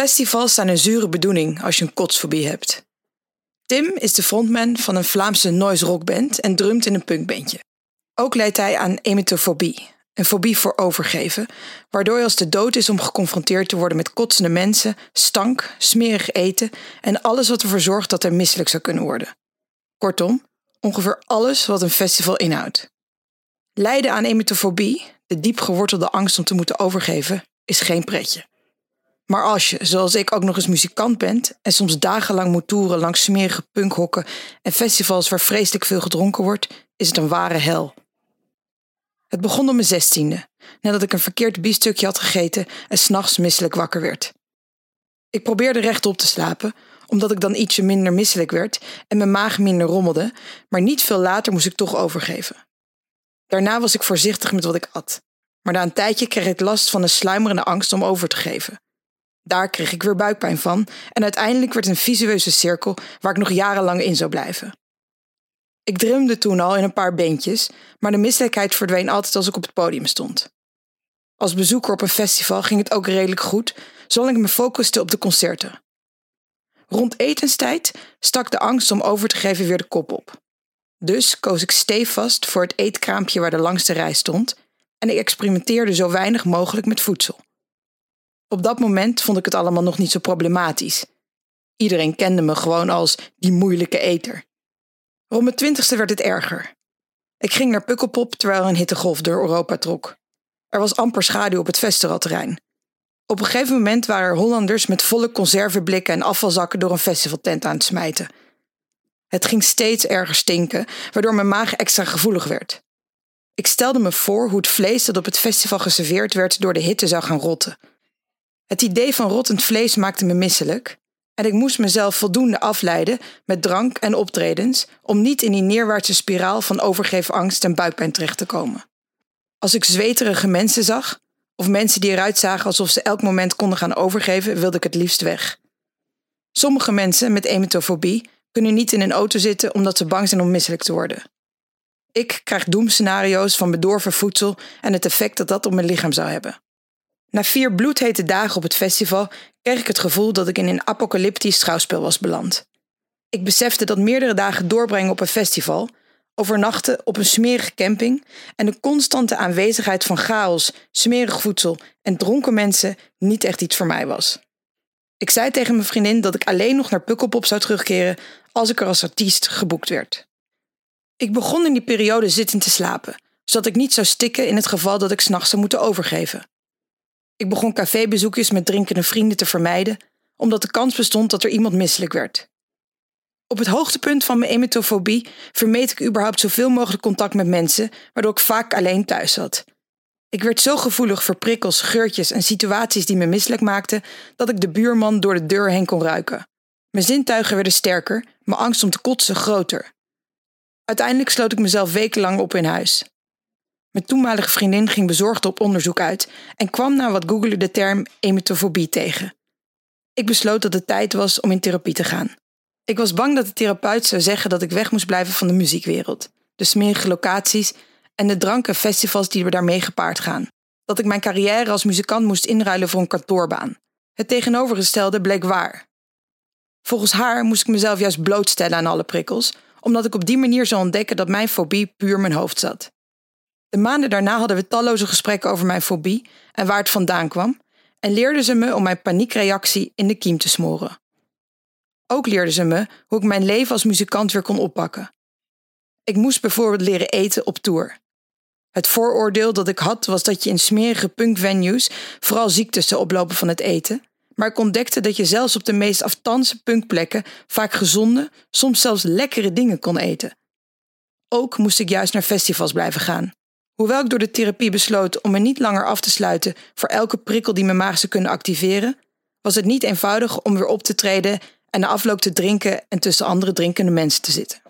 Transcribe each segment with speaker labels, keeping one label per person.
Speaker 1: Festivals zijn een zure bedoeling als je een kotsfobie hebt. Tim is de frontman van een Vlaamse noise rockband en drumt in een punkbandje. Ook leidt hij aan emetofobie, een fobie voor overgeven, waardoor je als de dood is om geconfronteerd te worden met kotsende mensen, stank, smerig eten en alles wat ervoor zorgt dat hij misselijk zou kunnen worden. Kortom, ongeveer alles wat een festival inhoudt. Lijden aan emetofobie, de diep gewortelde angst om te moeten overgeven, is geen pretje. Maar als je, zoals ik, ook nog eens muzikant bent en soms dagenlang moet toeren langs smerige punkhokken en festivals waar vreselijk veel gedronken wordt, is het een ware hel. Het begon op mijn zestiende, nadat ik een verkeerd biefstukje had gegeten en s'nachts misselijk wakker werd. Ik probeerde rechtop te slapen, omdat ik dan ietsje minder misselijk werd en mijn maag minder rommelde, maar niet veel later moest ik toch overgeven. Daarna was ik voorzichtig met wat ik at, maar na een tijdje kreeg ik last van een sluimerende angst om over te geven. Daar kreeg ik weer buikpijn van en uiteindelijk werd een visueuze cirkel waar ik nog jarenlang in zou blijven. Ik drumde toen al in een paar beentjes, maar de misselijkheid verdween altijd als ik op het podium stond. Als bezoeker op een festival ging het ook redelijk goed, zolang ik me focuste op de concerten. Rond etenstijd stak de angst om over te geven weer de kop op. Dus koos ik stevast voor het eetkraampje waar de langste rij stond en ik experimenteerde zo weinig mogelijk met voedsel. Op dat moment vond ik het allemaal nog niet zo problematisch. Iedereen kende me gewoon als die moeilijke eter. Rond mijn twintigste werd het erger. Ik ging naar Pukkelpop terwijl er een hittegolf door Europa trok. Er was amper schaduw op het festivalterrein. Op een gegeven moment waren er Hollanders met volle conserveblikken en afvalzakken door een festivaltent aan het smijten. Het ging steeds erger stinken, waardoor mijn maag extra gevoelig werd. Ik stelde me voor hoe het vlees dat op het festival geserveerd werd door de hitte zou gaan rotten. Het idee van rottend vlees maakte me misselijk en ik moest mezelf voldoende afleiden met drank en optredens om niet in die neerwaartse spiraal van overgeefangst en buikpijn terecht te komen. Als ik zweterige mensen zag, of mensen die eruit zagen alsof ze elk moment konden gaan overgeven, wilde ik het liefst weg. Sommige mensen met emetofobie kunnen niet in een auto zitten omdat ze bang zijn om misselijk te worden. Ik krijg doemscenario's van bedorven voedsel en het effect dat dat op mijn lichaam zou hebben. Na vier bloedhete dagen op het festival kreeg ik het gevoel dat ik in een apocalyptisch schouwspel was beland. Ik besefte dat meerdere dagen doorbrengen op een festival, overnachten op een smerige camping en de constante aanwezigheid van chaos, smerig voedsel en dronken mensen niet echt iets voor mij was. Ik zei tegen mijn vriendin dat ik alleen nog naar Pukkelpop zou terugkeren als ik er als artiest geboekt werd. Ik begon in die periode zittend te slapen, zodat ik niet zou stikken in het geval dat ik s'nachts zou moeten overgeven. Ik begon cafébezoekjes met drinkende vrienden te vermijden, omdat de kans bestond dat er iemand misselijk werd. Op het hoogtepunt van mijn emetofobie vermeed ik überhaupt zoveel mogelijk contact met mensen, waardoor ik vaak alleen thuis zat. Ik werd zo gevoelig voor prikkels, geurtjes en situaties die me misselijk maakten, dat ik de buurman door de deur heen kon ruiken. Mijn zintuigen werden sterker, mijn angst om te kotsen groter. Uiteindelijk sloot ik mezelf wekenlang op in huis. Mijn toenmalige vriendin ging bezorgd op onderzoek uit en kwam na wat googelen de term emetofobie tegen. Ik besloot dat het tijd was om in therapie te gaan. Ik was bang dat de therapeut zou zeggen dat ik weg moest blijven van de muziekwereld, de smerige locaties en de dranken festivals die er daarmee gepaard gaan. Dat ik mijn carrière als muzikant moest inruilen voor een kantoorbaan. Het tegenovergestelde bleek waar. Volgens haar moest ik mezelf juist blootstellen aan alle prikkels, omdat ik op die manier zou ontdekken dat mijn fobie puur mijn hoofd zat. De maanden daarna hadden we talloze gesprekken over mijn fobie en waar het vandaan kwam, en leerden ze me om mijn paniekreactie in de kiem te smoren. Ook leerden ze me hoe ik mijn leven als muzikant weer kon oppakken. Ik moest bijvoorbeeld leren eten op tour. Het vooroordeel dat ik had was dat je in smerige punkvenues vooral ziektes zou oplopen van het eten, maar ik ontdekte dat je zelfs op de meest aftanse punkplekken vaak gezonde, soms zelfs lekkere dingen kon eten. Ook moest ik juist naar festivals blijven gaan. Hoewel ik door de therapie besloot om me niet langer af te sluiten voor elke prikkel die mijn maag zou kunnen activeren, was het niet eenvoudig om weer op te treden en na afloop te drinken en tussen andere drinkende mensen te zitten.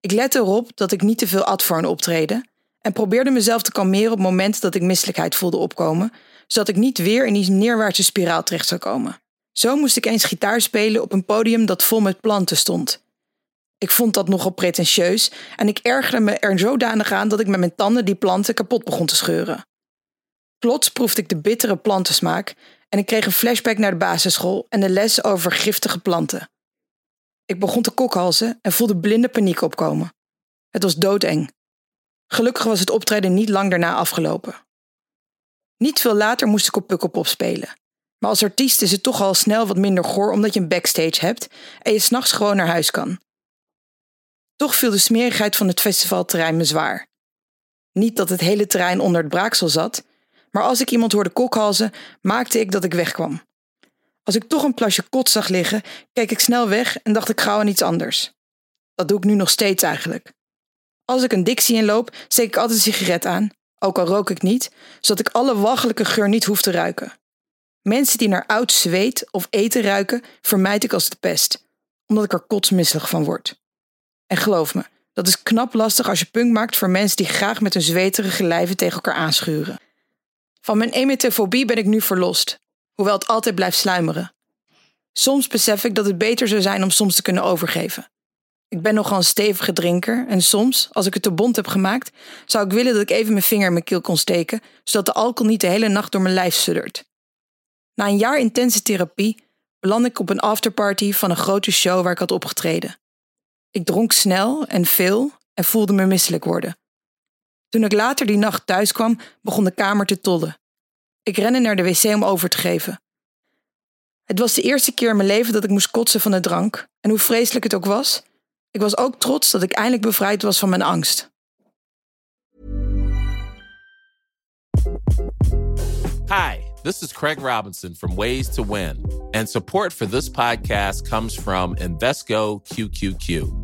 Speaker 1: Ik lette erop dat ik niet te veel at voor een optreden en probeerde mezelf te kalmeren op momenten dat ik misselijkheid voelde opkomen, zodat ik niet weer in die neerwaartse spiraal terecht zou komen. Zo moest ik eens gitaar spelen op een podium dat vol met planten stond. Ik vond dat nogal pretentieus en ik ergerde me er zodanig aan dat ik met mijn tanden die planten kapot begon te scheuren. Plots proefde ik de bittere plantensmaak en ik kreeg een flashback naar de basisschool en de les over giftige planten. Ik begon te kokhalzen en voelde blinde paniek opkomen. Het was doodeng. Gelukkig was het optreden niet lang daarna afgelopen. Niet veel later moest ik op Pukkelpop spelen. Maar als artiest is het toch al snel wat minder goor omdat je een backstage hebt en je s'nachts gewoon naar huis kan. Toch viel de smerigheid van het festivalterrein me zwaar. Niet dat het hele terrein onder het braaksel zat, maar als ik iemand hoorde kokhalzen, maakte ik dat ik wegkwam. Als ik toch een plasje kot zag liggen, keek ik snel weg en dacht ik gauw aan iets anders. Dat doe ik nu nog steeds eigenlijk. Als ik een Dixie inloop, steek ik altijd een sigaret aan, ook al rook ik niet, zodat ik alle waggelijke geur niet hoef te ruiken. Mensen die naar oud zweet of eten ruiken, vermijd ik als de pest, omdat ik er kotsmisselijk van word. En geloof me, dat is knap lastig als je punk maakt voor mensen die graag met hun zweterige lijven tegen elkaar aanschuren. Van mijn emetofobie ben ik nu verlost, hoewel het altijd blijft sluimeren. Soms besef ik dat het beter zou zijn om soms te kunnen overgeven. Ik ben nogal een stevige drinker en soms, als ik het te bond heb gemaakt, zou ik willen dat ik even mijn vinger in mijn keel kon steken, zodat de alcohol niet de hele nacht door mijn lijf suddert. Na een jaar intense therapie beland ik op een afterparty van een grote show waar ik had opgetreden. Ik dronk snel en veel en voelde me misselijk worden. Toen ik later die nacht thuis kwam, begon de kamer te tollen. Ik rende naar de wc om over te geven. Het was de eerste keer in mijn leven dat ik moest kotsen van de drank, en hoe vreselijk het ook was, ik was ook trots dat ik eindelijk bevrijd was van mijn angst.
Speaker 2: Hi, this is Craig Robinson from Ways to Win, and support for this podcast comes from Invesco QQQ.